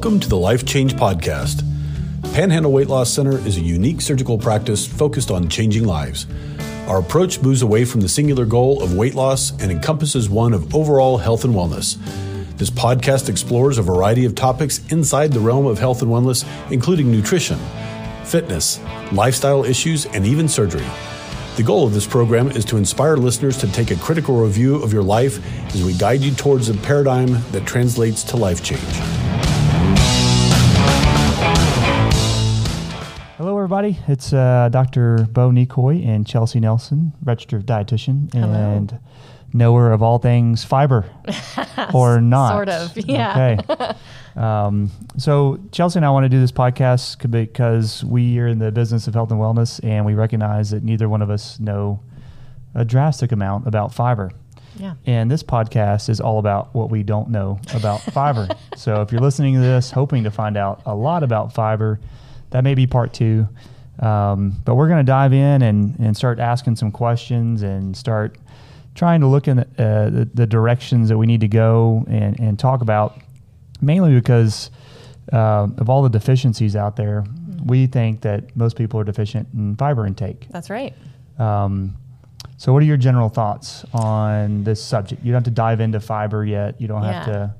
Welcome to the Life Change Podcast. Panhandle Weight Loss Center is a unique surgical practice focused on changing lives. Our approach moves away from the singular goal of weight loss and encompasses one of overall health and wellness. This podcast explores a variety of topics inside the realm of health and wellness, including nutrition, fitness, lifestyle issues, and even surgery. The goal of this program is to inspire listeners to take a critical review of your life as we guide you towards a paradigm that translates to life change. Everybody. It's uh, Dr. Bo Nicoy and Chelsey Nelson, registered dietitian and knower of all things fiber, or not. Sort of, yeah. Okay. Um, so Chelsey and I want to do this podcast because we are in the business of health and wellness, and we recognize that neither one of us know a drastic amount about fiber. Yeah. And this podcast is all about what we don't know about fiber. So if you're listening to this, hoping to find out a lot about fiber, that may be part two. Um, but we're going to dive in and, and start asking some questions and start trying to look in uh, the, the directions that we need to go and, and talk about, mainly because uh, of all the deficiencies out there. We think that most people are deficient in fiber intake. That's right. Um, so, what are your general thoughts on this subject? You don't have to dive into fiber yet. You don't have to.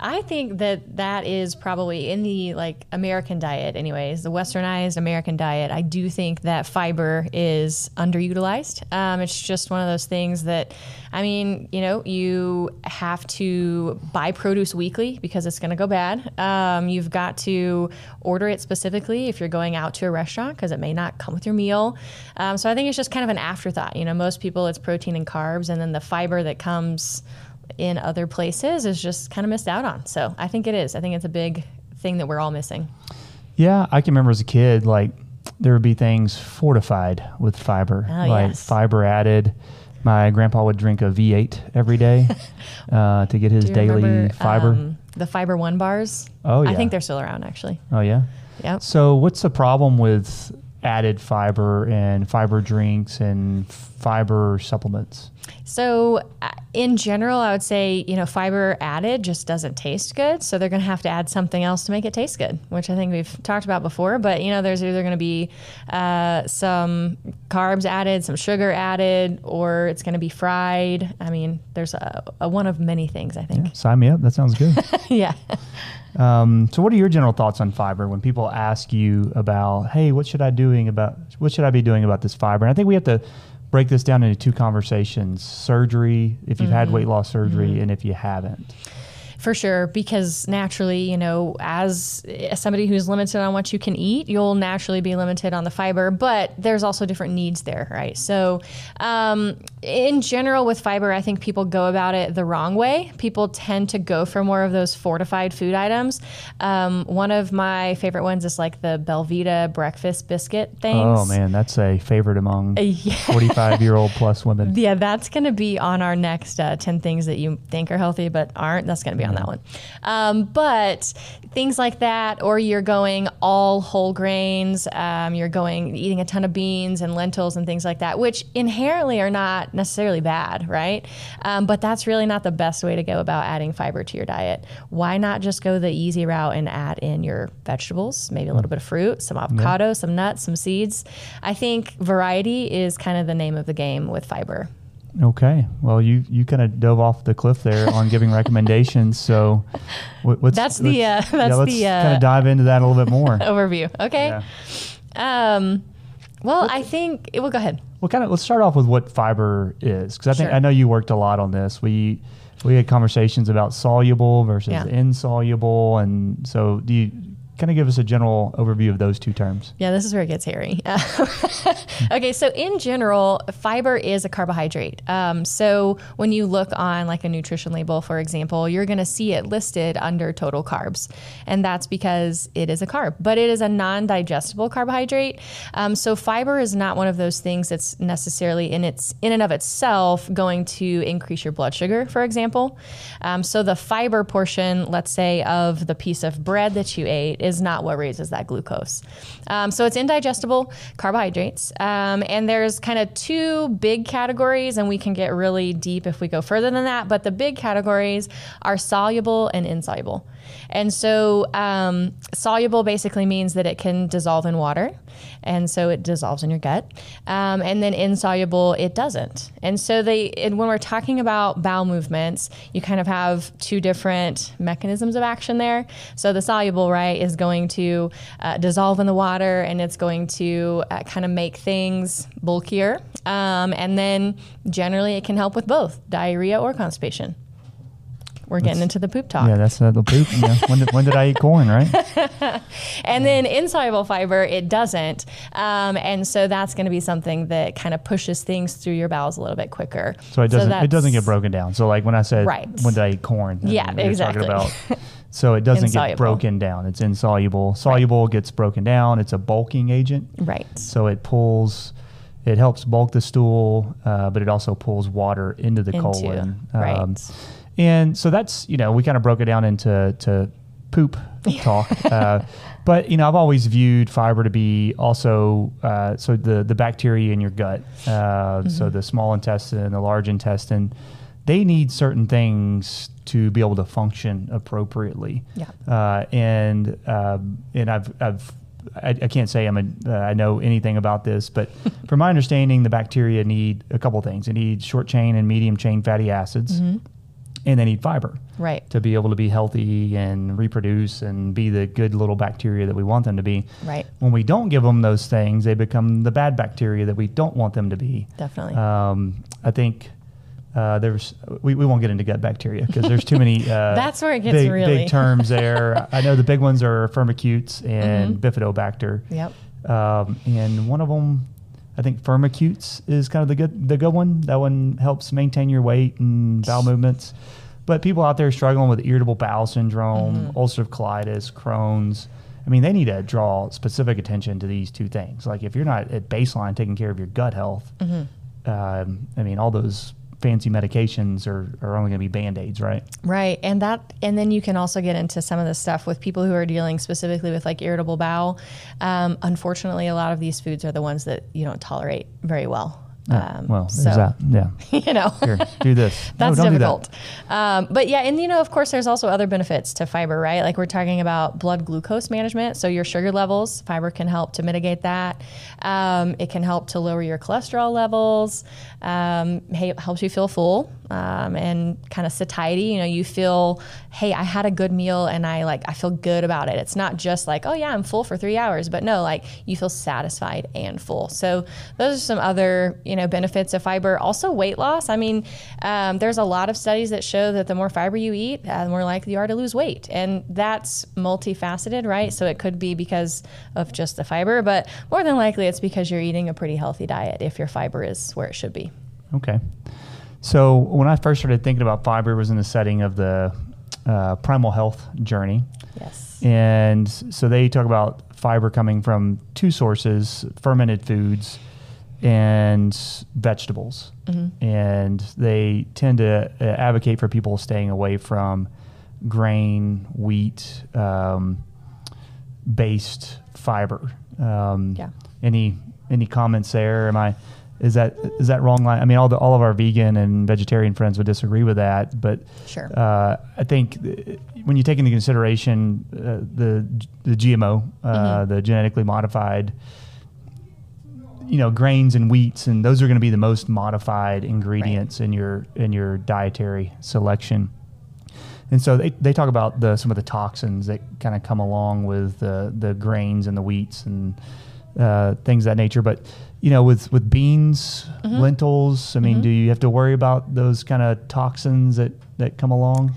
I think that that is probably in the like American diet, anyways, the westernized American diet. I do think that fiber is underutilized. Um, it's just one of those things that, I mean, you know, you have to buy produce weekly because it's going to go bad. Um, you've got to order it specifically if you're going out to a restaurant because it may not come with your meal. Um, so I think it's just kind of an afterthought. You know, most people it's protein and carbs, and then the fiber that comes in other places is just kind of missed out on. So I think it is. I think it's a big thing that we're all missing. Yeah, I can remember as a kid, like there would be things fortified with fiber, Oh, like yes. fiber added. My grandpa would drink a V8 every day uh, to get his daily remember, fiber. um, the Fiber One bars. Oh, yeah, I think they're still around actually. oh yeah. Yep. So, what's the problem with added fiber and fiber drinks and fiber supplements? So, uh, in general, I would say, you know, fiber added just doesn't taste good. So, they're going to have to add something else to make it taste good, which I think we've talked about before. But, you know, there's either going to be uh, some carbs added, some sugar added, or it's going to be fried. I mean, there's a, a one of many things, I think. Sign me up. That sounds good. yeah. Um, so, what are your general thoughts on fiber when people ask you about, hey, what should I doing about what should I be doing about this fiber? And I think we have to break this down into two conversations: surgery, if you've had weight loss surgery, and if you haven't. For sure, because naturally, you know, as as somebody who's limited on what you can eat, you'll naturally be limited on the fiber, but there's also different needs there, right? So, um, in general, with fiber, I think people go about it the wrong way. People tend to go for more of those fortified food items. Um, one of my favorite ones is like the Belvita breakfast biscuit things. Oh man, that's a favorite among forty-five-year-old plus women. Yeah, that's going to be on our next uh, 10 things that you think are healthy but aren't. That's going to be on that one. Um, but things like that, or you're going all whole grains, um, you're going eating a ton of beans and lentils and things like that, which inherently are not necessarily bad, right? Um, but that's really not the best way to go about adding fiber to your diet. Why not just go the easy route and add in your vegetables, maybe a little bit of fruit, some avocado, some nuts, some seeds? I think variety is kind of the name of the game with fiber. Okay, well, you you kind of dove off the cliff there on giving recommendations. So, what, what's That's the, let's- uh, that's yeah, let's the, uh, kind of dive into that a little bit more. overview. Okay. Yeah. Um, well, I think it will go ahead. Well, kind of let's start off with what fiber is, because I think Sure. I know you worked a lot on this. We we had conversations about soluble versus Yeah. insoluble, and so do you kind of give us a general overview of those two terms? Yeah, this is where it gets hairy. okay, so in general, fiber is a carbohydrate. Um, so when you look on like a nutrition label, for example, you're going to see it listed under total carbs, and that's because it is a carb, but it is a non-digestible carbohydrate. Um, so fiber is not one of those things that's necessarily in its in and of itself going to increase your blood sugar, for example. Um, so the fiber portion, let's say, of the piece of bread that you ate is not what raises that glucose. Um, so it's indigestible carbohydrates. Um, and there's kind of two big categories, and we can get really deep if we go further than that. But the big categories are soluble and insoluble. And so, um, soluble basically means that it can dissolve in water. And so it dissolves in your gut. Um, and then insoluble, it doesn't. And so, they, and when we're talking about bowel movements, you kind of have two different mechanisms of action there. So, the soluble, right, is going to uh, dissolve in the water and it's going to uh, kind of make things bulkier. Um, and then generally, it can help with both diarrhea or constipation. We're getting into the poop talk. Yeah, that's uh, the poop. You know, when, did, when did I eat corn, right? and then insoluble fiber, it doesn't. Um, and so that's going to be something that kind of pushes things through your bowels a little bit quicker. So it doesn't it doesn't get broken down. So like when I said Right. when did I eat corn? I Yeah, mean, you're talking exactly. about- so it doesn't Insoluble. get broken down. It's insoluble. Soluble gets broken down. It's a bulking agent. Right. So it pulls, it helps bulk the stool, uh, but it also pulls water into the Into, colon. right. And so that's you know we kind of broke it down into to poop talk. uh, but you know I've always viewed fiber to be also uh, so the the bacteria in your gut. Uh, Mm-hmm. So the small intestine, the large intestine, they need certain things to be able to function appropriately. Yeah. Uh, and um, and I've I've I, I can't say I'm a uh, I know anything about this, but from my understanding, the bacteria need a couple things. They need short chain and medium chain fatty acids, Mm-hmm. And they need fiber Right. to be able to be healthy and reproduce and be the good little bacteria that we want them to be. Right. When we don't give them those things, they become the bad bacteria that we don't want them to be. Definitely. Um, I think uh, there's we, we won't get into gut bacteria because there's too many. Uh, That's where it gets big, really- big terms there. I know the big ones are firmicutes and Mm-hmm. bifidobacter. Yep. Um, and one of them, I think firmicutes is kind of the good the good one. That one helps maintain your weight and bowel movements. But people out there struggling with irritable bowel syndrome, Mm-hmm. ulcerative colitis, Crohn's, I mean, they need to draw specific attention to these two things. Like if you're not at baseline taking care of your gut health, Mm-hmm. um, I mean, all those fancy medications are, are only going to be band aids, right? Right. And that and then you can also get into some of the stuff with people who are dealing specifically with like irritable bowel. Um, unfortunately, a lot of these foods are the ones that you don't tolerate very well. Um, well, there's so, that. Yeah. you know. Here, do this. That's no, don't do that. difficult. Um, but yeah, and you know, of course, there's also other benefits to fiber, right? Like we're talking about blood glucose management. So your sugar levels, fiber can help to mitigate that. Um, it can help to lower your cholesterol levels. Um, helps you feel full um, and kind of satiety. You know, you feel, hey, I had a good meal and I like I feel good about it. It's not just like, oh yeah, I'm full for three hours, but no, like you feel satisfied and full. So those are some other you know benefits of fiber. Also weight loss. I mean, um, there's a lot of studies that show that the more fiber you eat, uh, the more likely you are to lose weight, and that's multifaceted, right? So it could be because of just the fiber, but more than likely it's because you're eating a pretty healthy diet if your fiber is where it should be. Okay. So when I first started thinking about fiber, it was in the setting of the uh, primal health journey. Yes. And so they talk about fiber coming from two sources fermented foods and vegetables. And they tend to uh, advocate for people staying away from grain, wheat um, based fiber. Um, Yeah. Any any comments there? Am I is that is that wrong line? I mean, all the all of our vegan and vegetarian friends would disagree with that, but Sure. uh, I think th- when you take into consideration uh, the the GMO, uh, Mm-hmm. the genetically modified, you know, grains and wheats, and those are going to be the most modified ingredients in your in your dietary selection. And so they, they talk about the some of the toxins that kind of come along with the the grains and the wheats and uh, things of that nature. But you know, with with beans, Mm-hmm. lentils, I mean, do you have to worry about those kind of toxins that that come along?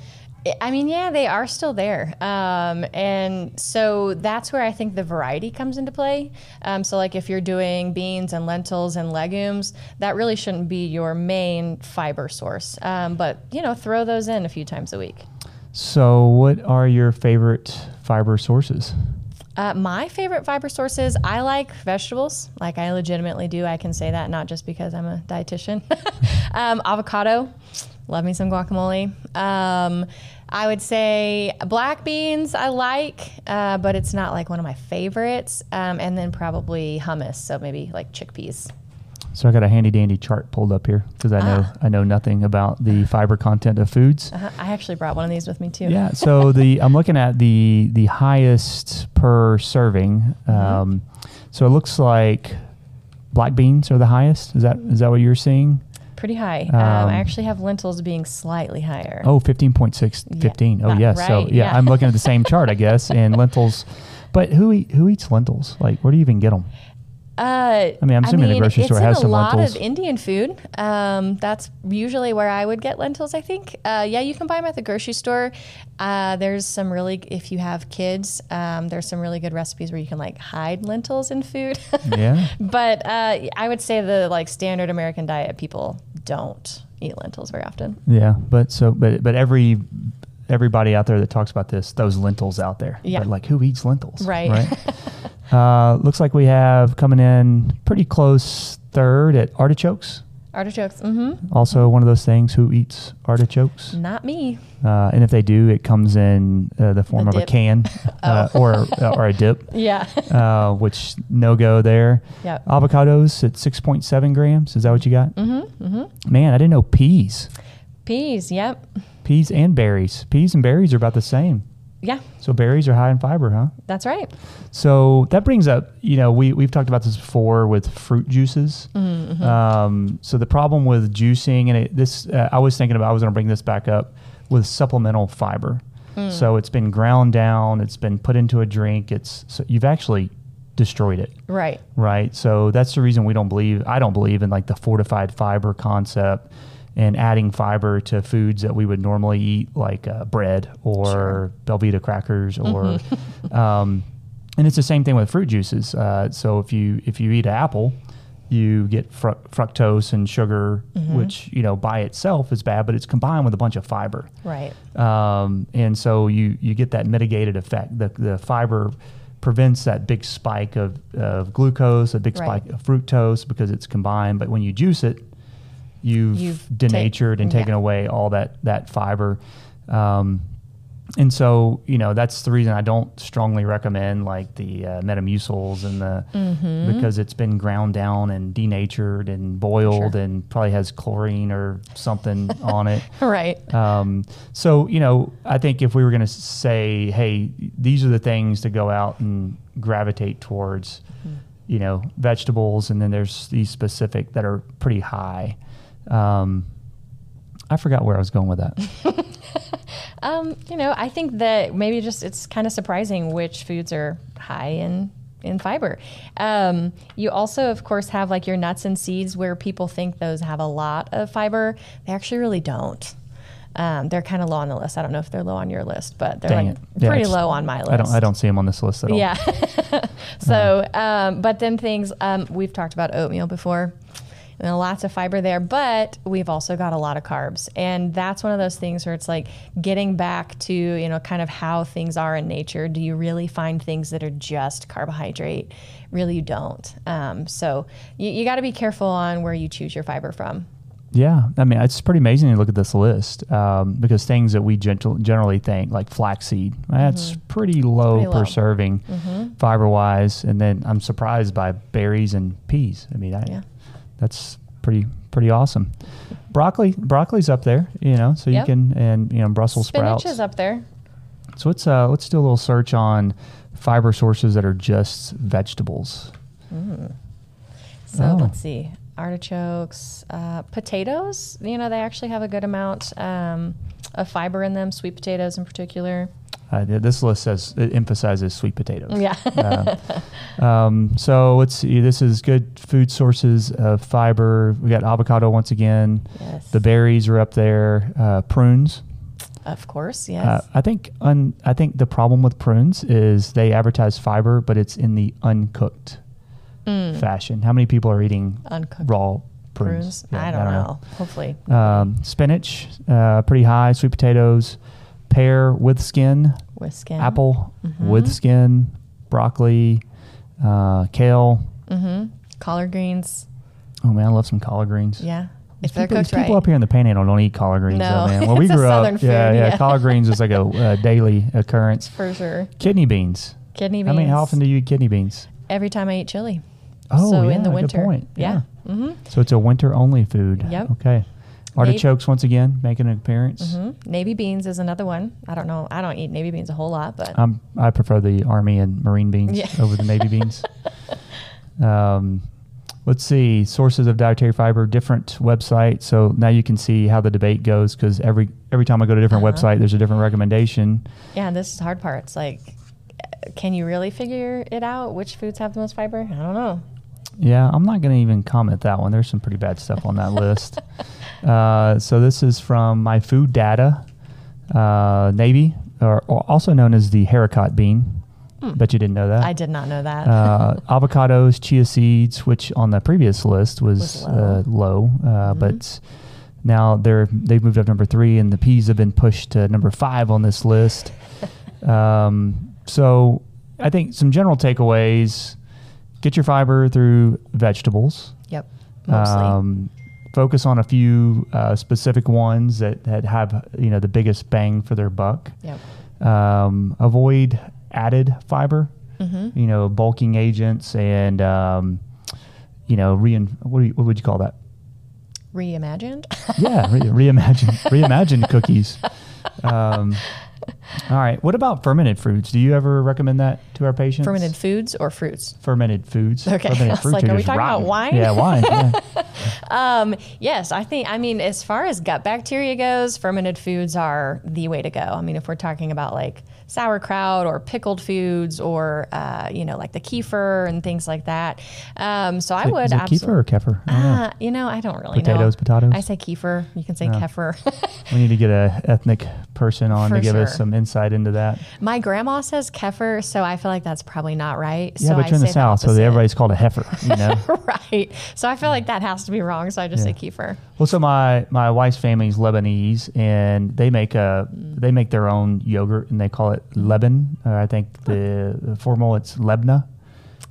I mean, yeah, they are still there. Um, and so that's where I think the variety comes into play. Um, so, like if you're doing beans and lentils and legumes, that really shouldn't be your main fiber source. Um, but, you know, throw those in a few times a week. So, what are your favorite fiber sources? Uh, my favorite fiber sources, I like vegetables. Like I legitimately do. I can say that not just because I'm a dietitian. um, avocado, love me some guacamole. Um, I would say black beans I like, uh, but it's not like one of my favorites. Um, and then probably hummus, so maybe like chickpeas. So I got a handy dandy chart pulled up here because I know Ah. I know nothing about the fiber content of foods. Uh, I actually brought one of these with me too. Yeah. So the I'm looking at the the highest per serving. Mm-hmm. Um, so it looks like black beans are the highest. Is that is that what you're seeing? Pretty high. Um, Um, I actually have lentils being slightly higher. Oh, 15.6, Yeah, 15. Oh, yes. so yeah, yeah. I'm looking at the same chart, I guess, and lentils. But who eat, who eats lentils? Like, where do you even get them? Uh, I mean, I'm assuming the grocery it's store has a lot of Indian food. Um, that's usually where I would get lentils. I think. Uh, yeah, you can buy them at the grocery store. Uh, there's some really, if you have kids, um, there's some really good recipes where you can like hide lentils in food. Yeah. but uh, I would say the like standard American diet, people don't eat lentils very often. Yeah, but so but but every everybody out there that talks about this, those lentils out there. Yeah. But like who eats lentils? Right. Right. uh, looks like we have coming in pretty close third at artichokes. Artichokes, mm-hmm. Also one of those things. Who eats artichokes? Not me. Uh, and if they do, it comes in uh, the form A of a can uh, Oh. or or a dip. Yeah. uh, which no go there. Yep. Avocados at 6.7 grams. Is that what you got? mm-hmm. Mm-hmm. Man, I didn't know peas. Peas. Yep. Peas and berries. Peas and berries are about the same. Yeah. So berries are high in fiber, huh? That's right. So that brings up, you know, we, we've talked about this before with fruit juices. Mm-hmm. Um, so the problem with juicing, and it, this, uh, I was thinking about, I was going to bring this back up with supplemental fiber. Mm. So it's been ground down, it's been put into a drink. It's, so you've actually destroyed it. Right. right? So that's the reason we don't believe. I don't believe in like the fortified fiber concept and adding fiber to foods that we would normally eat, like uh, bread or Sure. Belvita crackers, or um, and it's the same thing with fruit juices. Uh, so if you if you eat an apple, you get fru- fructose and sugar, which you know by itself is bad, but it's combined with a bunch of fiber Right. um, and so you you get that mitigated effect. The the fiber prevents that big spike of, of glucose, a big Right. spike of fructose because it's combined. But when you juice it, you've, You've ta- denatured and taken yeah. away all that that fiber. Um, and so you know that's the reason I don't strongly recommend like the uh, Metamucils and the Mm-hmm. because it's been ground down and denatured and boiled Sure. and probably has chlorine or something on it. Right. Um, so you know, I think if we were going to say, "Hey, these are the things to go out and gravitate towards," you know, vegetables, and then there's these specific that are pretty high. Um, I forgot where I was going with that. Um, you know, I think that maybe just it's kind of surprising which foods are high in in fiber. Um, you also, of course, have like your nuts and seeds where people think those have a lot of fiber. They actually really don't. Um, they're kind of low on the list. I don't know if they're low on your list, but they're Dang like. Yeah, pretty low on my list. I don't. I don't see them on this list at all. Yeah. so, um, but then things um, we've talked about oatmeal before. And lots of fiber there, but we've also got a lot of carbs, and that's one of those things where it's like getting back to you know kind of how things are in nature. Do you really find things that are just carbohydrate? Really, you don't. Um, so you, you got to be careful on where you choose your fiber from. Yeah, I mean, it's pretty amazing to look at this list um, because things that we gentle, generally think, like flaxseed, that's pretty low Mm-hmm. Pretty per low. serving, fiber wise. And then I'm surprised by berries and peas. I mean, I, Yeah. That's pretty pretty awesome. Broccoli, broccoli's up there, you know, so you can and you know Brussels Spinach sprouts. is up there. So let's uh, let's do a little search on fiber sources that are just vegetables. So Oh. let's see. Artichokes, uh, potatoes, you know, they actually have a good amount um, of fiber in them, sweet potatoes in particular. Uh, this list says it emphasizes sweet potatoes. Yeah. Uh, um, so let's see. This is good food sources of fiber. We got avocado once again. yes. The berries are up there. Uh, prunes. of course, Uh, yes. I think un, I think the problem with prunes is they advertise fiber, but it's in the uncooked fashion. How many people are eating Mm. Uncooked raw prunes. prunes? Yeah, I don't know. Hopefully. Um, spinach, uh, pretty high. Sweet potatoes, pear with skin, with skin. apple Mm-hmm. with skin, broccoli, uh, kale. Mm-hmm. Collard greens. Oh man, I love some collard greens. Yeah. if they're people, cooked people right. up here in the Panhandle don't eat collard greens, No, though, man. When we grew up, food, yeah, yeah, yeah. collard greens is like a, daily occurrence. for sure. Kidney beans. Kidney beans. I mean, how often do you eat kidney beans? Every time I eat chili. Oh, so yeah, in the good winter. point. Yeah. Hmm So it's a winter only food. Yep. Okay. Artichokes once again making an appearance. hmm Navy beans is another one. I don't know. I don't eat navy beans a whole lot, but Um, I prefer the army and marine beans Yeah. over the navy beans. Um, let's see sources of dietary fiber, different websites. So now you can see how the debate goes because every every time I go to a different Uh-huh. website, there's a different recommendation. yeah, and this is hard part. It's like, can you really figure it out? Which foods have the most fiber? I don't know. Yeah, I'm not going to even comment that one. There's some pretty bad stuff on that list. Uh, so this is from my food data, uh, Navy, or, or also known as the haricot bean. Bet you didn't know that. I did not know that. uh, avocados, chia seeds, which on the previous list was, Was uh, low, uh, Mhm. but now they're they've moved up number three, and the peas have been pushed to number five on this list. um, so I think some general takeaways: get your fiber through vegetables. yep. Mostly. Um, focus on a few uh, specific ones that, that have you know the biggest bang for their buck. yep. Um, avoid added fiber hmm you know, bulking agents and, um, you know, rein, what, do you, what would you call that? Reimagined. Yeah, re- reimagine, reimagine cookies. Um, all right. What about fermented fruits? Do you ever recommend that to our patients? Fermented foods or fruits? fermented foods. Okay. Fermented like, are are we talking about wine? Yeah, wine. Yeah. Um, yes, I think. I mean, as far as gut bacteria goes, fermented foods are the way to go. I mean, if we're talking about like sauerkraut or pickled foods or uh, you know like the kefir and things like that. Um, so I would Is it kefir or kefir? Know. Uh, you know, I don't really Potatoes, know. potatoes? I say kefir. You can say kefir. We need to get a ethnic person on For to give us some insight into that. My grandma says kefir, so I feel like that's probably not right. Yeah, so but I you're in the South, so opposite. everybody's called a heifer, you know? right. So I feel like that has to be wrong. So I just Yeah. say kefir. Well, so my my wife's family's Lebanese, and they make a they make their own yogurt, and they call it Leban. Uh, I think the, the formal it's Lebna,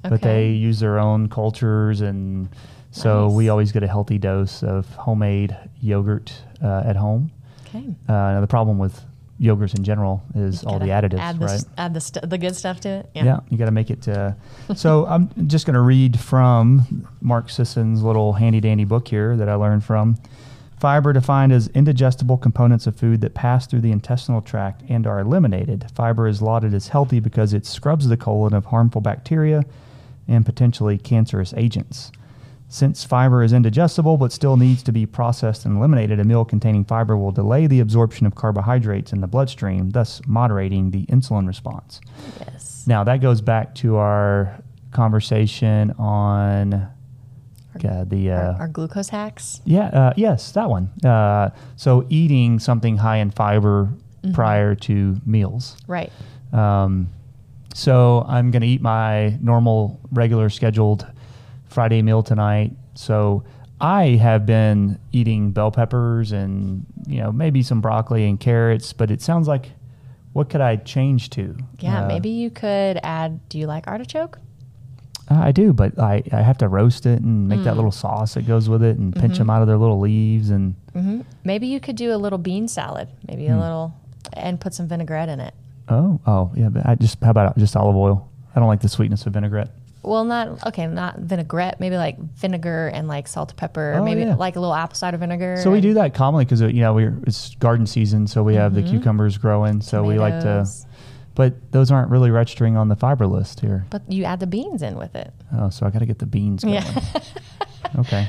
but they use their own cultures, and so Nice. we always get a healthy dose of homemade yogurt uh, at home. Okay. Uh, now the problem with yogurts in general is all the additives, Add the, right? add the, st- the good stuff to it. Yeah, yeah, you got to make it. Uh, so I'm just going to read from Mark Sisson's little handy dandy book here that I learned from. Fiber defined as indigestible components of food that pass through the intestinal tract and are eliminated. Fiber is lauded as healthy because it scrubs the colon of harmful bacteria and potentially cancerous agents. Since fiber is indigestible but still needs to be processed and eliminated, a meal containing fiber will delay the absorption of carbohydrates in the bloodstream, thus moderating the insulin response. Yes. Now that goes back to our conversation on uh, the uh, Our, our glucose hacks. yeah uh, yes that one. Uh, so eating something high in fiber Mm-hmm. prior to meals. Right. Um, so I'm going to eat my normal, regular, scheduled Friday meal tonight. So I have been eating bell peppers and you know maybe some broccoli and carrots, but it sounds like what could I change to? Yeah. Uh, maybe you could add. Do you like artichoke? Uh, I do, but I, I have to roast it and make Mm. that little sauce that goes with it and pinch Mm-hmm. them out of their little leaves and hmm Maybe you could do a little bean salad. Maybe Hmm. a little, and put some vinaigrette in it. oh oh yeah, but I just how about just olive oil? I don't like the sweetness of vinaigrette. Well, not okay, not vinaigrette. Maybe like vinegar and like salt, pepper. Oh, maybe yeah. like a little apple cider vinegar. So we do that commonly because you know we're it's garden season, so we have the cucumbers growing. So we like to, Mm-hmm. tomatoes. But those aren't really registering on the fiber list here. But you add the beans in with it. Oh, so I got to get the beans going. Yeah. okay.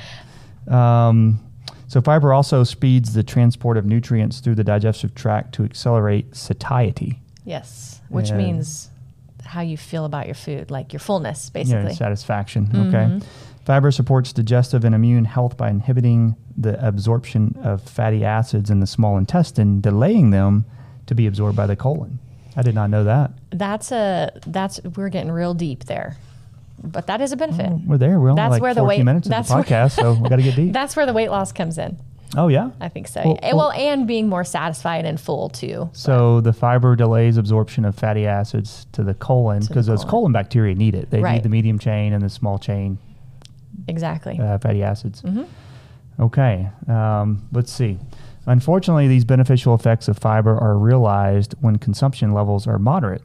Um, so fiber also speeds the transport of nutrients through the digestive tract to accelerate satiety. yes. Which Yeah. means how you feel about your food, like your fullness, basically. Yeah, satisfaction. Mm-hmm. Okay. Fiber supports digestive and immune health by inhibiting the absorption of fatty acids in the small intestine, delaying them to be absorbed by the colon. I did not know that. That's a that's we're getting real deep there, but that is a benefit. We're there. We're only That's like where the weight- minutes of the podcast, so we got to get deep. That's where the weight loss comes in. Oh yeah. I think so. Well, well- well, and being more satisfied and full too. So the fiber delays absorption of fatty acids to the colon because those colon. colon bacteria need it. They need the medium chain and the small chain Exactly. uh, fatty acids. Mm-hmm. Okay, um, let's see. Unfortunately, these beneficial effects of fiber are realized when consumption levels are moderate,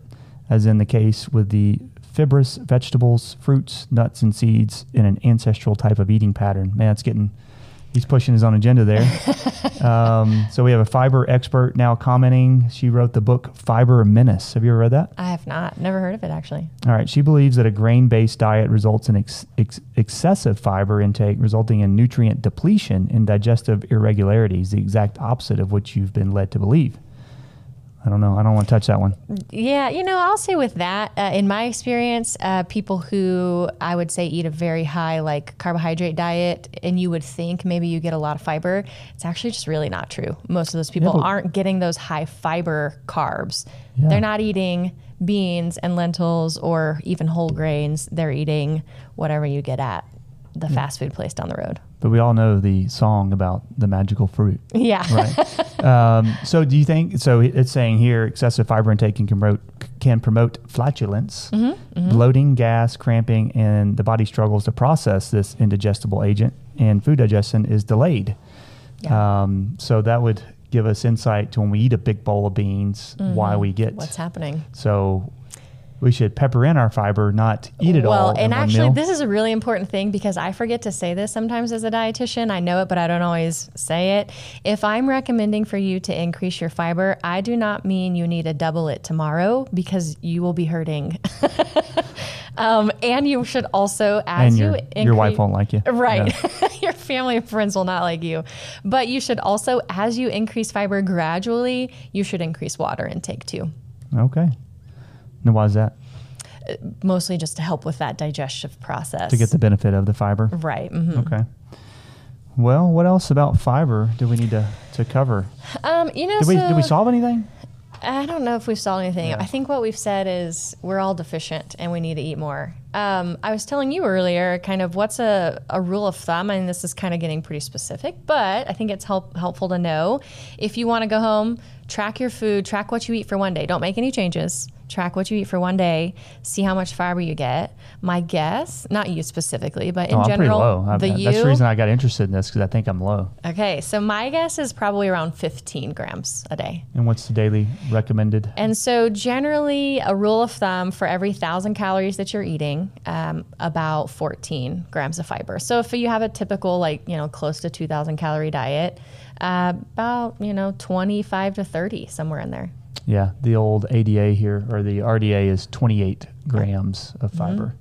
as in the case with the fibrous vegetables, fruits, nuts, and seeds in an ancestral type of eating pattern. Man, it's getting he's pushing his own agenda there. um, so we have a fiber expert now commenting. She wrote the book Fiber Menace. Have you ever read that? I have not. Never heard of it actually. All right. She believes that a grain based diet results in ex- ex- excessive fiber intake, resulting in nutrient depletion and digestive irregularities, the exact opposite of what you've been led to believe. I don't know. I don't want to touch that one. Yeah, you know, I'll say with that, uh, in my experience, uh, people who I would say eat a very high like carbohydrate diet, and you would think maybe you get a lot of fiber, it's actually just really not true. Most of those people Yeah, aren't getting those high fiber carbs. Yeah. They're not eating beans and lentils or even whole grains. They're eating whatever you get at the fast food place down the road. But we all know the song about the magical fruit. Yeah. Right. um, so do you think, so it's saying here excessive fiber intake can promote, can promote flatulence, Mm-hmm, bloating, gas, cramping, and the body struggles to process this indigestible agent, and food digestion is delayed. Yeah. Um, so that would give us insight to when we eat a big bowl of beans, why we get. Mm-hmm. What's happening? So we should pepper in our fiber, not eat it well, all. Well, and actually, meal. this is a really important thing because I forget to say this sometimes as a dietitian. I know it, but I don't always say it. If I'm recommending for you to increase your fiber, I do not mean you need to double it tomorrow because you will be hurting. um, and you should also, as and you your, increase, your wife won't like you. Right. Your family and friends will not like you. But you should also, as you increase fiber gradually, you should increase water intake too. Okay. Now, why is that? Mostly just to help with that digestive process. To get the benefit of the fiber. right. mhm. Okay. Well, what else about fiber do we need to, to cover? Um, you know, Did we, did we solve anything? I don't know if we've solved anything. Yeah. I think what we've said is we're all deficient and we need to eat more. Um, I was telling you earlier, kind of what's a, a rule of thumb. I mean, this is kind of getting pretty specific, but I think it's help, helpful to know. If you want to go home, track your food, track what you eat for one day. Don't make any changes. Track what you eat for one day. See how much fiber you get. My guess, not you specifically, but in oh, I'm pretty general, the that's the reason I got interested in this because I think I'm low. okay, so my guess is probably around 15 grams a day. And what's the daily recommended? And so, generally, a rule of thumb for every thousand calories that you're eating, um, about 14 grams of fiber. So, if you have a typical, like, you know, close to 2,000 calorie diet, uh, about, you know, 25 to 30, somewhere in there. Yeah, the old ADA here, or the RDA is 28 grams of Mm-hmm. fiber.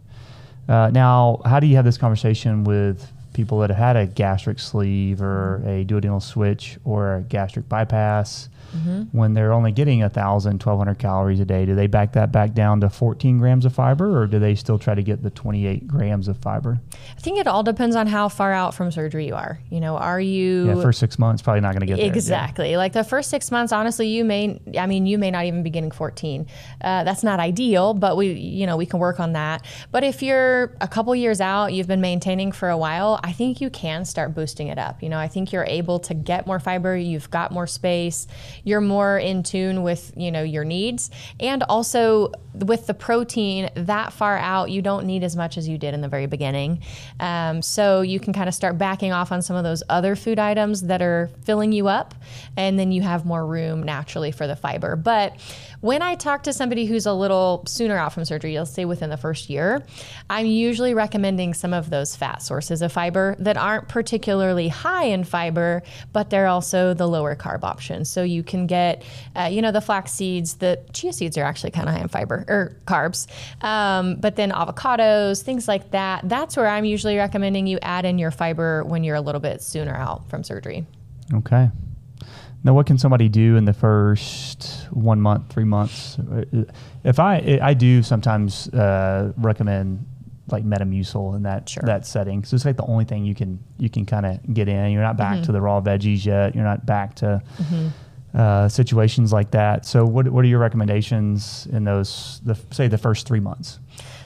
Uh, now, how do you have this conversation with people that have had a gastric sleeve or a duodenal switch or a gastric bypass Mm-hmm. when they're only getting 1,000, 1,200 calories a day? Do they back that back down to 14 grams of fiber or do they still try to get the 28 grams of fiber? I think it all depends on how far out from surgery you are. You know, are you. Yeah, first six months, probably not going to get there. Yeah. Exactly. Like the first six months, honestly, you may, I mean, you may not even be getting 14. Uh, that's not ideal, but we, you know, we can work on that. But if you're a couple years out, you've been maintaining for a while, I think you can start boosting it up. You know, I think you're able to get more fiber, you've got more space, you're more in tune with, you know, your needs. And also with the protein that far out, you don't need as much as you did in the very beginning. Um, so you can kind of start backing off on some of those other food items that are filling you up, and then you have more room naturally for the fiber. But when I talk to somebody who's a little sooner out from surgery, you'll say within the first year, I'm usually recommending some of those fat sources of fiber that aren't particularly high in fiber, but they're also the lower carb options. So you can get, uh, you know, the flax seeds, the chia seeds are actually kind of high in fiber or carbs, um, but then avocados, things like that. That's where I'm usually recommending you add in your fiber when you're a little bit sooner out from surgery. Okay. Now, what can somebody do in the first one month, three months? Uh, If I I do sometimes uh, recommend like Metamucil in that Sure. that setting. So it's like the only thing you can you can kind of get in. You're not back to the raw veggies yet. You're not back to uh, situations like that. So what what are your recommendations in those the say the first three months?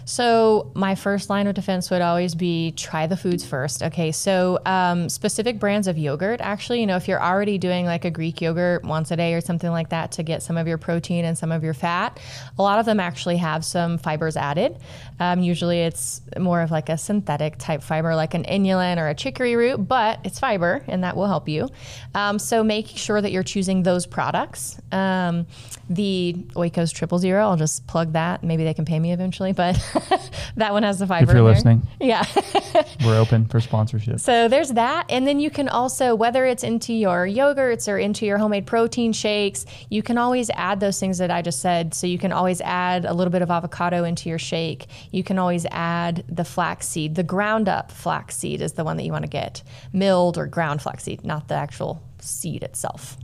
So my first line of defense would always be try the foods first. Okay, so um, specific brands of yogurt. Actually, you know, if you're already doing like a Greek yogurt once a day or something like that to get some of your protein and some of your fat, a lot of them actually have some fibers added. Um, usually, it's more of like a synthetic type fiber, like an inulin or a chicory root, but it's fiber, and that will help you. Um, so make sure that you're choosing those products. Um, the Oikos Triple Zero, I'll just plug that. Maybe they can pay me eventually, but that one has the fiber. If you're listening. yeah. We're open for sponsorship. So there's that. And then you can also, whether it's into your yogurts or into your homemade protein shakes, you can always add those things that I just said. So you can always add a little bit of avocado into your shake. You can always add the flaxseed. The ground up flaxseed is the one that you want to get, milled or ground flaxseed, not the actual seed itself.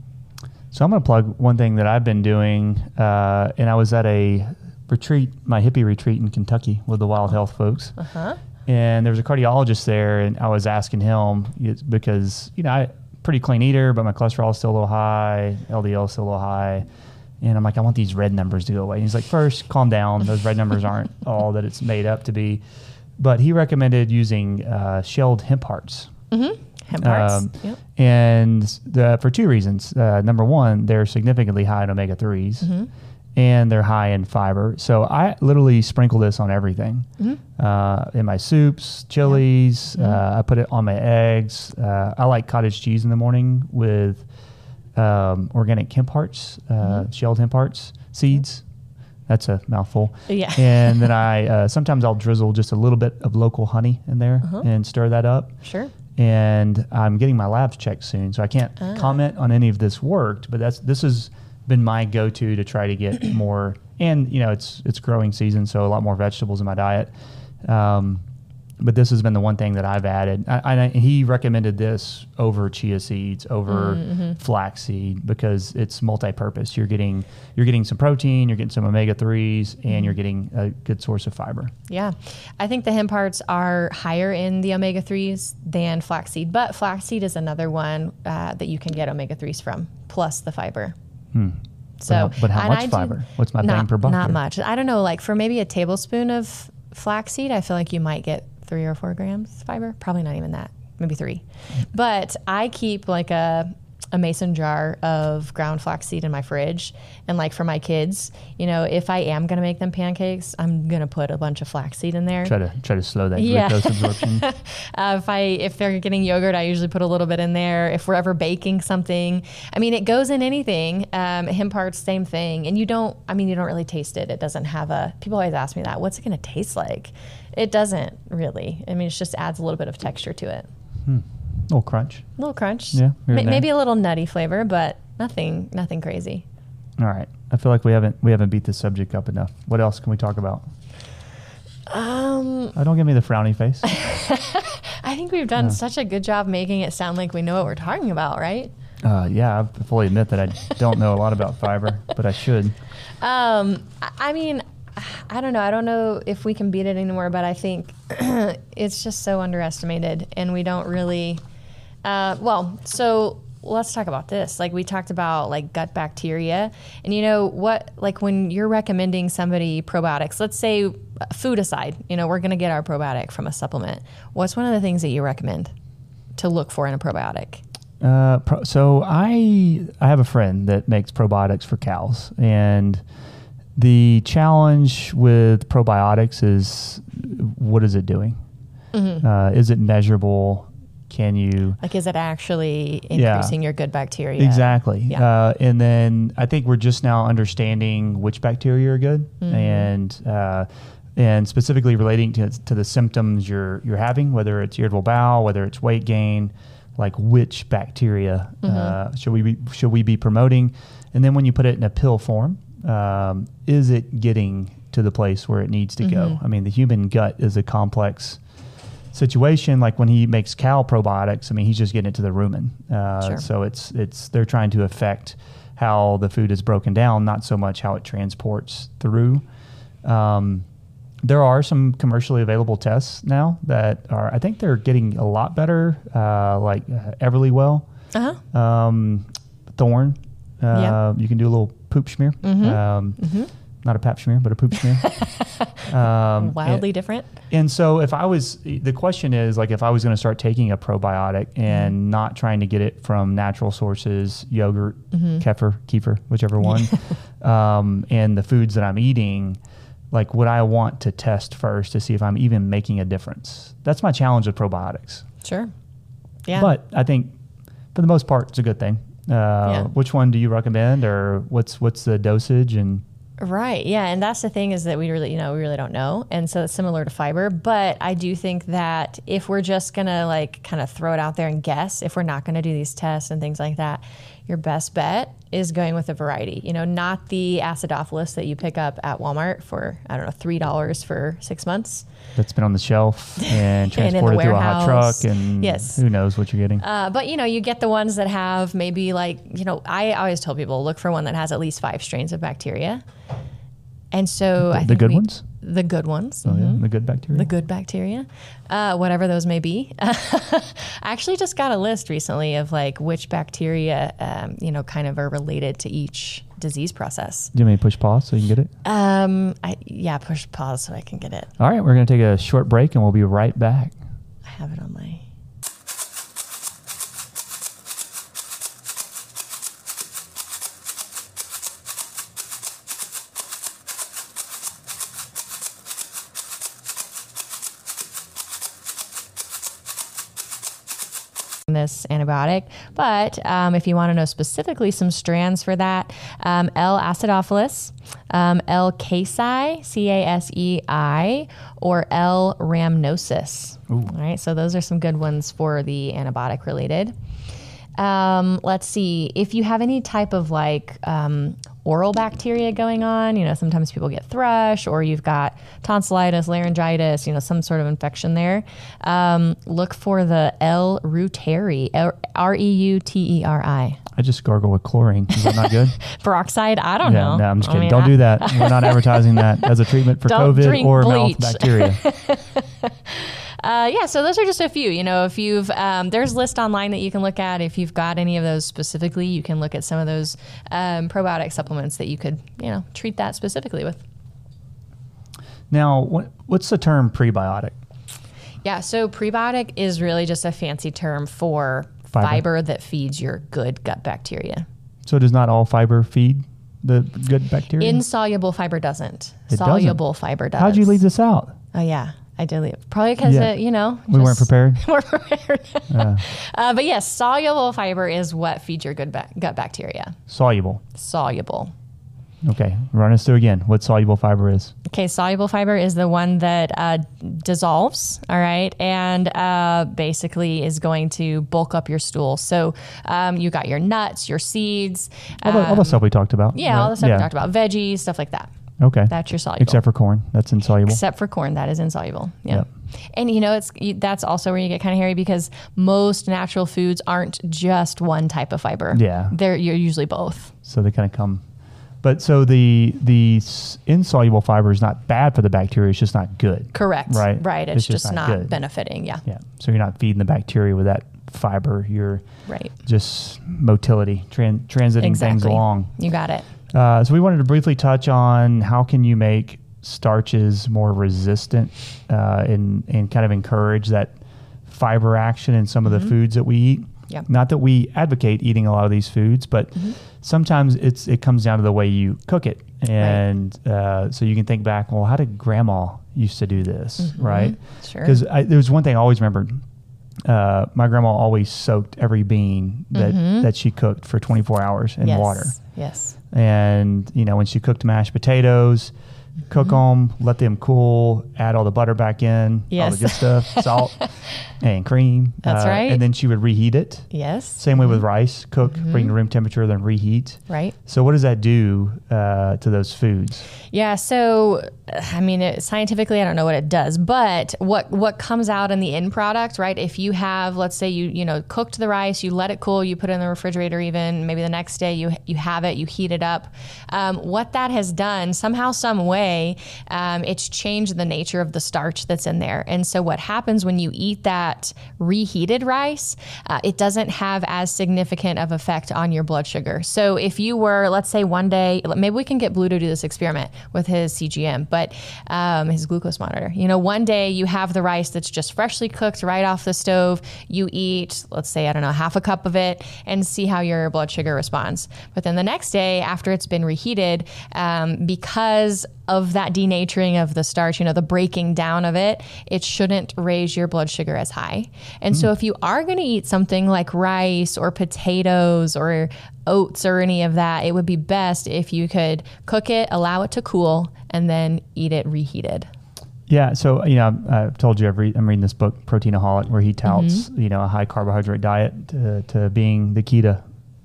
So I'm going to plug one thing that I've been doing, uh, and I was at a retreat, my hippie retreat in Kentucky with the Wild Health folks. Uh-huh. And there was a cardiologist there, and I was asking him because you know I pretty clean eater, but my cholesterol is still a little high, LDL is still a little high, and I'm like, I want these red numbers to go away. And he's like, first, calm down. Those red numbers aren't all that it's made up to be. But he recommended using uh, shelled hemp hearts. Hemp hearts. Um, Yep. And the, for two reasons. Uh, number one, they're significantly high in omega 3s Mm-hmm. And they're high in fiber. So I literally sprinkle this on everything Mm-hmm. uh, in my soups, chilies. Uh, I put it on my eggs. Uh, I like cottage cheese in the morning with um, organic hemp hearts, uh, Mm-hmm. shelled hemp hearts, seeds. That's a mouthful. Yeah. and then I uh, sometimes I'll drizzle just a little bit of local honey in there Uh-huh. and stir that up Sure. and I'm getting my labs checked soon, so I can't Ah. comment on any of this worked. But that's this has been my go-to to try to get more, and you know it's it's growing season, so a lot more vegetables in my diet. Um, but this has been the one thing that I've added. I, I, he recommended this over chia seeds, over Mm-hmm. flaxseed because it's multi-purpose. You're getting you're getting some protein, you're getting some omega threes, and you're getting a good source of fiber. Yeah. I think the hemp hearts are higher in the omega 3s than flaxseed, but flaxseed is another one uh, that you can get omega 3s from, plus the fiber. Hmm. So, how- but how much I fiber? What's my not, bang per buck Not here? much. I don't know. Like for maybe a tablespoon of flaxseed, I feel like you might get three or four grams fiber. Probably not even that. Maybe three. Hmm. But I keep like a a mason jar of ground flaxseed in my fridge, and like for my kids, you know, if I am gonna make them pancakes, I'm gonna put a bunch of flaxseed in there. Try to try to slow that Yeah. glucose absorption. Uh, if I if they're getting yogurt, I usually put a little bit in there. If we're ever baking something, I mean, it goes in anything. Um, hemp hearts, same thing. And you don't, I mean, you don't really taste it. It doesn't have a. People always ask me that. What's it going to taste like? It doesn't really. I mean, it just adds a little bit of texture to it. Little crunch. A little crunch. Yeah, Ma- maybe a little nutty flavor, but nothing, nothing crazy. All right. I feel like we haven't we haven't beat this subject up enough. What else can we talk about? Um, Oh, don't give me the frowny face. I think we've done such a good job making it sound like we know what we're talking about, right? Uh, yeah, I fully admit that I don't know a lot about fiber, but I should. Um, I- I mean, I don't know. I don't know if we can beat it anymore, but I think it's just so underestimated, and we don't really. Uh, well, so let's talk about this. Like we talked about, like gut bacteria, and you know what? Like when you're recommending somebody probiotics, let's say food aside, you know, we're going to get our probiotic from a supplement. What's one of the things that you recommend to look for in a probiotic? Uh, pro- so I I have a friend that makes probiotics for cows, and the challenge with probiotics is what is it doing? Uh, is it measurable? Can you Like, is it actually Yeah. increasing your good bacteria? Exactly. Yeah. Uh, and then I think we're just now understanding which bacteria are good Mm-hmm. and uh, and specifically relating to, to the symptoms you're you're having, whether it's irritable bowel, whether it's weight gain, like which bacteria uh, Mm-hmm. should we be, should we be promoting? And then when you put it in a pill form, um, is it getting to the place where it needs to go? Mm-hmm. I mean, the human gut is a complex situation like when he makes cow probiotics i mean he's just getting it to the rumen uh, Sure. so it's it's they're trying to affect how the food is broken down not so much how it transports through um, there are some commercially available tests now that are i think they're getting a lot better uh, like uh, Everlywell Uh huh. um, Thorne uh, Yeah. you can do a little poop smear um, not a pap smear, but a poop smear. um, Wildly and, different. and so if I was, the question is like if I was going to start taking a probiotic and Mm-hmm. not trying to get it from natural sources, yogurt, Mm-hmm. kefir, kefir, whichever one, um, and the foods that I'm eating, like would I want to test first to see if I'm even making a difference? That's my challenge with probiotics. Sure. Yeah. But I think for the most part, it's a good thing. Uh, Which one do you recommend, or what's what's the dosage and Right. Yeah. And that's the thing is that we really, you know, we really don't know. And so it's similar to fiber. But I do think that if we're just going to like kind of throw it out there and guess, if we're not going to do these tests and things like that, your best bet is going with a variety. You know, not the acidophilus that you pick up at Walmart for, I don't know, $3 for six months. that's been on the shelf and the transported through a hot truck and Yes. who knows what you're getting. Uh, but you know, you get the ones that have maybe like you know, I always tell people look for one that has at least five strains of bacteria. And so I the good we- ones? The good ones, Oh, mhm. yeah, the good bacteria. the good bacteria, uh, whatever those may be. I actually just got a list recently of like which bacteria, um, you know, kind of are related to each disease process. do you want me to push pause so you can get it? Um, I, yeah, push pause so I can get it. All right, we're going to take a short break and we'll be right back. I have it on my. This antibiotic. But um, if you want to know specifically some strands for that, um, L. acidophilus, um, L. casei, C A S E I, or L. rhamnosus. All right, so those are some good ones for the antibiotic related. Um, let's see if you have any type of like um, oral bacteria going on. You know, sometimes people get thrush, or you've got tonsillitis, laryngitis. You know, some sort of infection there. Um, look for the L. reuteri, R E U T E R I. I just gargle with chlorine. Is that not good? Peroxide. I don't yeah, know. no, I'm just I kidding. mean, Don't I- do that. We're not advertising that as a treatment for COVID or bleach. mouth bacteria. Uh, yeah, so those are just a few. You know, if you've um, there's list online that you can look at. If you've got any of those specifically, you can look at some of those um, probiotic supplements that you could you know treat that specifically with. now, what, what's the term prebiotic? Yeah, so prebiotic is really just a fancy term for Fiber. fiber, that feeds your good gut bacteria. So does not all fiber feed the good bacteria? Insoluble fiber doesn't. It doesn't. Soluble fiber does. How'd you leave this out? Oh yeah, I did leave. Probably because Yeah. uh, you know We weren't prepared. we're prepared. uh, but yes, soluble fiber is what feeds your good ba- gut bacteria. Soluble. Soluble. Okay, run us through again what soluble fiber is. Okay, soluble fiber is the one that uh, dissolves, all right, and uh, basically is going to bulk up your stool. So um, you got your nuts, your seeds, All the, all the stuff we talked about. Um, yeah, all the stuff we talked about, veggies, stuff like that. Okay. That's your soluble. Except for corn. That's insoluble. Except for corn, that is insoluble. Yeah. Yep. And you know, it's that's also where you get kind of hairy because most natural foods aren't just one type of fiber. Yeah. they're you're usually both. so they kind of come. But so the the insoluble fiber is not bad for the bacteria. It's just not good. Correct. Right. Right. It's, just, not, good. benefiting. Yeah. Yeah. So you're not feeding the bacteria with that fiber. You're Right. just motility, tran- transiting things along. You got it. Uh, so we wanted to briefly touch on how can you make starches more resistant uh, and and kind of encourage that fiber action in some of the foods that we eat. Mm-hmm. Yeah. Not that we advocate eating a lot of these foods, but Mm-hmm. sometimes it's it comes down to the way you cook it, and uh, so you can think back. Well, how did Grandma used to do this, right? Mm-hmm. Sure. Because there's one thing I always remembered. Uh, my grandma always soaked every bean that, that she cooked for 24 hours in Mm-hmm. yes. water Yes. And you know when she cooked mashed potatoes cook them let them cool add all the butter back in all the good stuff salt and cream Uh, That's right. and then she would reheat it Yes. same way with rice cook bring to room temperature then reheat Right. so what does that do uh, to those foods Yeah. So, I mean, it, scientifically, I don't know what it does, but what what comes out in the end product, right? If you have, let's say, you you know, cooked the rice, you let it cool, you put it in the refrigerator, even maybe the next day you you have it, you heat it up. Um, what that has done, somehow, some way, um, it's changed the nature of the starch that's in there. And so, what happens when you eat that reheated rice, uh, it doesn't have as significant of effect on your blood sugar. So, if you were, let's say, one day, maybe we can get Bleu to do this experiment with his CGM, but um, his glucose monitor. You know, one day you have the rice that's just freshly cooked right off the stove. You eat, let's say, I don't know, half a cup of it and see how your blood sugar responds. But then the next day, after it's been reheated, um, because of that denaturing of the starch, you know, the breaking down of it, it shouldn't raise your blood sugar as high. And mm. so if you are going to eat something like rice or potatoes or oats or any of that, it would be best if you could cook it, allow it to cool, and then eat it reheated. Yeah, so you know, I've told you re- I'm reading this book, Proteinaholic, where he touts mm-hmm. you know a high carbohydrate diet to, to, being the key to,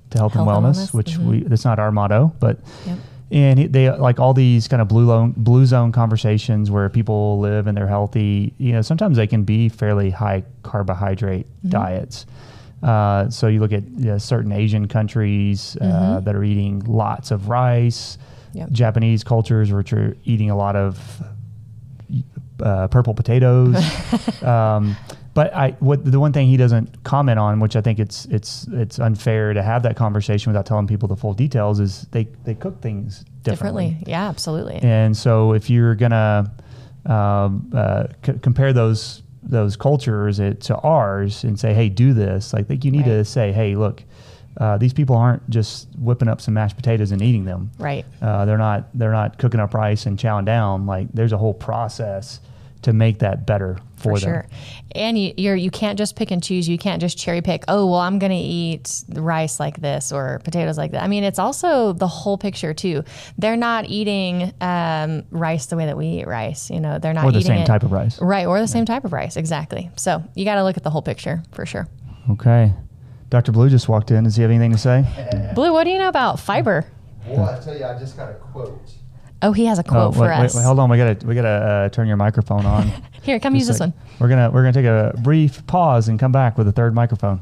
to health, health and wellness, wellness. which mm-hmm. we that's not our motto, but yep. And they like all these kind of blue zone blue zone conversations where people live and they're healthy. You know, sometimes they can be fairly high carbohydrate mm-hmm. diets. Uh, so you look at you know, certain Asian countries uh, mm-hmm. that are eating lots of rice. Yep. Japanese cultures which are eating a lot of uh, purple potatoes. um, but I, what the one thing he doesn't comment on, which I think it's it's it's unfair to have that conversation without telling people the full details, is they they cook things differently. differently. Yeah, absolutely. And so if you're gonna um, uh, c- compare those those cultures it, to ours and say, hey, do this, like, think you need right. to say, hey, look, uh, these people aren't just whipping up some mashed potatoes and eating them. Right. Uh, they're not. They're not cooking up rice and chowing down. Like there's a whole process to make that better for, for them. Sure. And you you're, you can't just pick and choose. You can't just cherry pick. Oh well, I'm going to eat rice like this or potatoes like that. I mean, it's also the whole picture too. They're not eating um, rice the way that we eat rice. You know, they're not or the eating same it, type of rice. Right, or the yeah. same type of rice. Exactly. So you got to look at the whole picture for sure. Okay. Dr. Bleu just walked in. Does he have anything to say? Bleu, what do you know about fiber? Well, I tell you, I just got a quote. Oh, he has a quote oh, for wait, us. Wait, hold on, we gotta we gotta uh, turn your microphone on. Here, come use this one. We're gonna we're gonna take a brief pause and come back with a third microphone.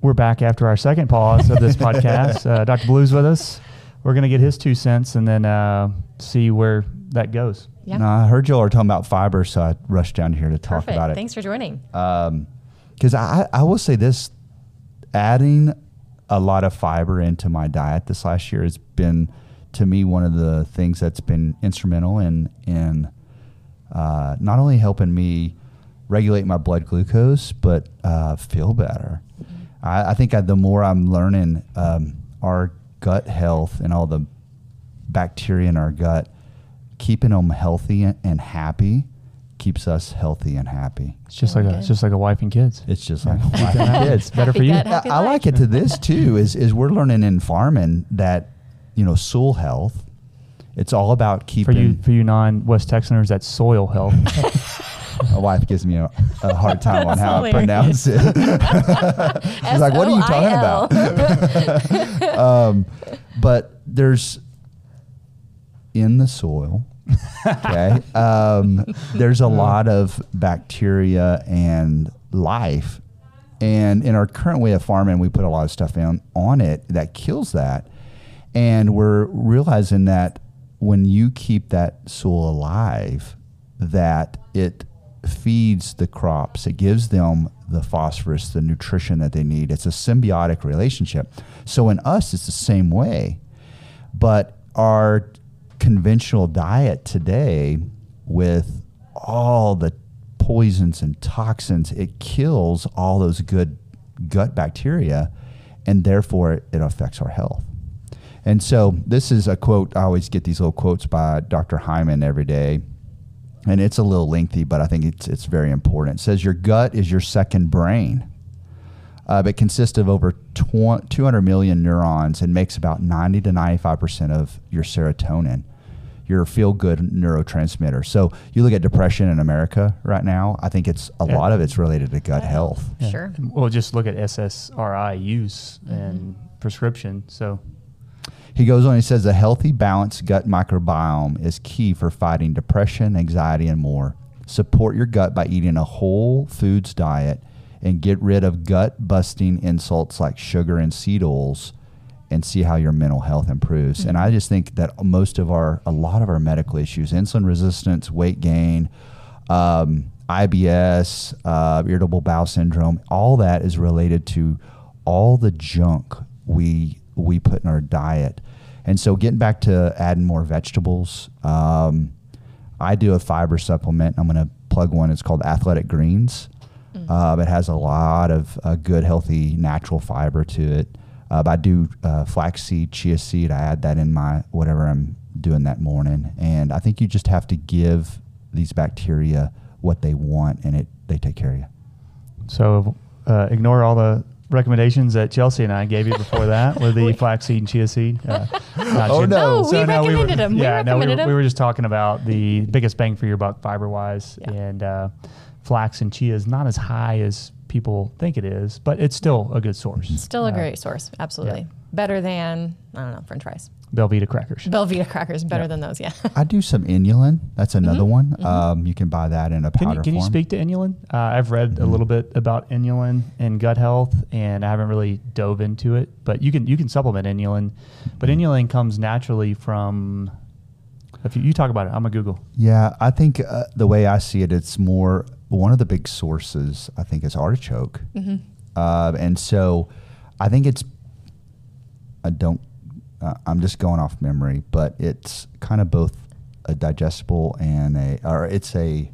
We're back after our second pause of this podcast. Uh, Dr. Bleu's with us. We're going to get his two cents and then uh, see where that goes. Yeah. No, I heard y'all are talking about fiber, so I rushed down here to talk Perfect. about it. Thanks for joining. Because um, I, I will say this adding a lot of fiber into my diet this last year has been, to me, one of the things that's been instrumental in, in uh, not only helping me regulate my blood glucose, but uh, feel better. I, I think I, the more I'm learning um, our gut health and all the bacteria in our gut, keeping them healthy and happy keeps us healthy and happy. It's just like a, it's just like a wife and kids. It's just like a wife and kids. Better for you. I, I like it to this too. Is is we're learning in farming that you know soil health. It's all about keeping for you for you non West Texaners. That's soil health. My wife gives me a, a hard time on how I pronounce it. She's like, "What are you talking about?" um, but there's in the soil. okay, um, there's a lot of bacteria and life, and in our current way of farming, we put a lot of stuff in on it that kills that, and we're realizing that when you keep that soil alive, that it feeds the crops. It gives them the phosphorus, the nutrition that they need. It's a symbiotic relationship. So in us, it's the same way. But our conventional diet today, with all the poisons and toxins, it kills all those good gut bacteria, and therefore it affects our health. And so this is a quote. I always get these little quotes by Dr. Hyman every day and it's a little lengthy, but I think it's it's very important. It says your gut is your second brain. Uh, it consists of over 200 million neurons and makes about 90 to 95 percent of your serotonin, your feel-good neurotransmitter. So you look at depression in America right now. I think it's a yeah. lot of it's related to gut health. Yeah. Sure. Well, just look at SSRI use mm-hmm. and prescription. So He goes on, he says, a healthy, balanced gut microbiome is key for fighting depression, anxiety, and more. Support your gut by eating a whole foods diet and get rid of gut busting insults like sugar and seed oils and see how your mental health improves. Mm-hmm. And I just think that most of our, a lot of our medical issues, insulin resistance, weight gain, um, IBS, uh, irritable bowel syndrome, all that is related to all the junk we we put in our diet. And so, getting back to adding more vegetables, um, I do a fiber supplement. I'm going to plug one. It's called Athletic Greens. Mm. Uh, it has a lot of uh, good, healthy, natural fiber to it. Uh, I do uh, flaxseed, chia seed. I add that in my whatever I'm doing that morning. And I think you just have to give these bacteria what they want, and it they take care of you. So uh, ignore all the recommendations that Chelsey and I gave you before that with the flaxseed and chia seed. Uh, oh no! So we no, recommended we were, them. Yeah, we no, we were, them. we were just talking about the biggest bang for your buck fiber wise, yeah. and uh, flax and chia is not as high as people think it is, but it's still a good source. Still a uh, great source, absolutely. Yeah. Better than I don't know French fries. Belvita crackers. Belvita crackers better yeah. than those, yeah. I do some inulin. That's another mm-hmm. one. Mm-hmm. Um, you can buy that in a powder can you, can form. you speak to inulin? Uh, I've read mm-hmm. a little bit about inulin and gut health, and I haven't really dove into it. But you can you can supplement inulin, but mm-hmm. inulin comes naturally from. If you, you talk about it, I'm gonna Google. Yeah, I think uh, the way I see it, it's more one of the big sources. I think is artichoke, mm-hmm. uh, and so I think it's. I don't uh, I'm just going off memory, but it's kind of both a digestible and a, or it's a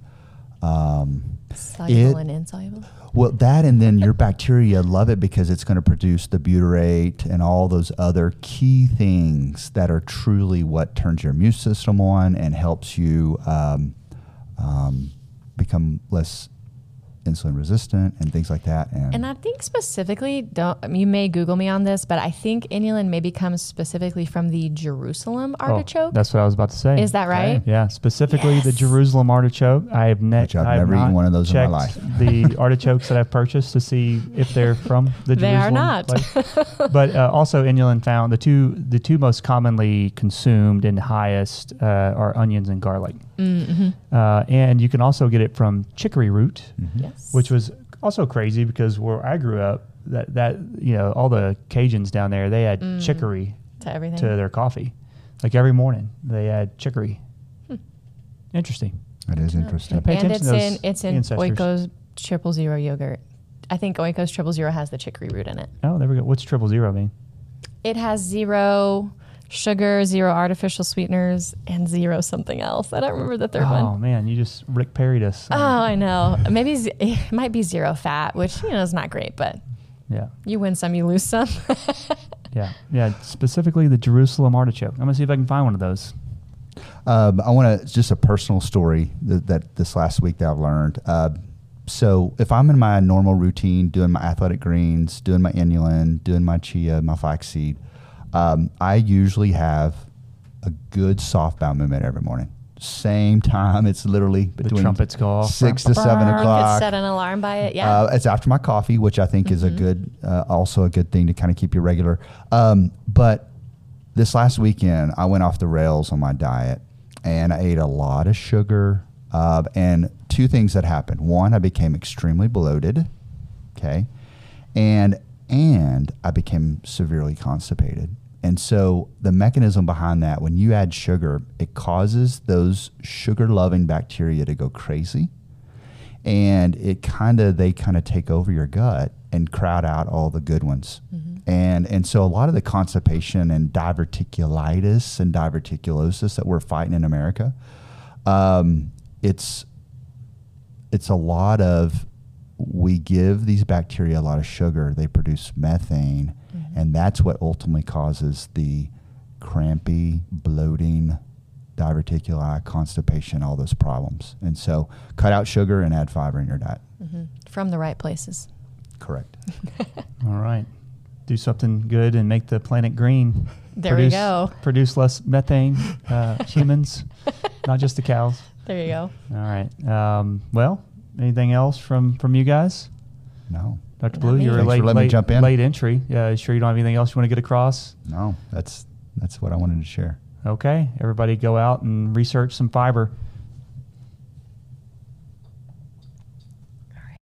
um, soluble it, and insoluble. Well, that and then your bacteria love it because it's going to produce the butyrate and all those other key things that are truly what turns your immune system on and helps you um, um, become less insulin resistant and things like that. And, and I think specifically, don't you may Google me on this, but I think inulin maybe comes specifically from the Jerusalem oh, artichoke. Oh, that's what I was about to say. Is that right? Okay. Yeah, specifically yes. the Jerusalem artichoke. I have, ne- I've I have never eaten one of those in my life. the artichokes that I've purchased to see if they're from the they Jerusalem. They are not. but uh, also inulin found the two the two most commonly consumed and highest uh, are onions and garlic. Mm-hmm. Uh, and you can also get it from chicory root, mm-hmm. yes. which was also crazy because where I grew up, that that you know all the Cajuns down there they had mm. chicory to everything to their coffee, like every morning they had chicory. Hmm. Interesting. That is interesting. Yeah, and it's in it's in ancestors. Oikos triple zero yogurt. I think Oikos triple zero has the chicory root in it. Oh, there we go. What's triple zero mean? It has zero sugar, zero artificial sweeteners, and zero something else. I don't remember the third oh, one. Oh man, you just Rick Perryed us. Oh, I know. Maybe z- it might be zero fat, which you know is not great, but yeah, you win some, you lose some. yeah, yeah. Specifically, the Jerusalem artichoke. I'm gonna see if I can find one of those. Um, I want to just a personal story that, that, this last week that I've learned. Uh, so if I'm in my normal routine, doing my athletic greens, doing my inulin, doing my chia, my flaxseed, um, I usually have a good soft bowel movement every morning. Same time. It's literally between the trumpets go six to seven o'clock. set an alarm by it. Yeah. Uh, it's after my coffee, which I think mm-hmm. is a mm-hmm. good, uh, also a good thing to kind of keep you regular. Um, but this last weekend, I went off the rails on my diet, and I ate a lot of sugar. Uh, and two things that happened. One, I became extremely bloated. Okay, and and I became severely constipated. And so the mechanism behind that, when you add sugar, it causes those sugar loving bacteria to go crazy. And it kind of, they kind of take over your gut and crowd out all the good ones. Mm-hmm. And, and so a lot of the constipation and diverticulitis and diverticulosis that we're fighting in America, um, it's, it's a lot of we give these bacteria a lot of sugar, they produce methane, mm-hmm. and that's what ultimately causes the crampy, bloating, diverticuli, constipation, all those problems. And so, cut out sugar and add fiber in your diet. Mm-hmm. From the right places. Correct. all right. Do something good and make the planet green. There produce, we go. Produce less methane, uh, humans, not just the cows. There you go. All right. Um, well, Anything else from from you guys? No. Dr. Bleu, you're a late, late, late entry. Yeah, sure you don't have anything else you want to get across? No, that's that's what I wanted to share. Okay, everybody go out and research some fiber.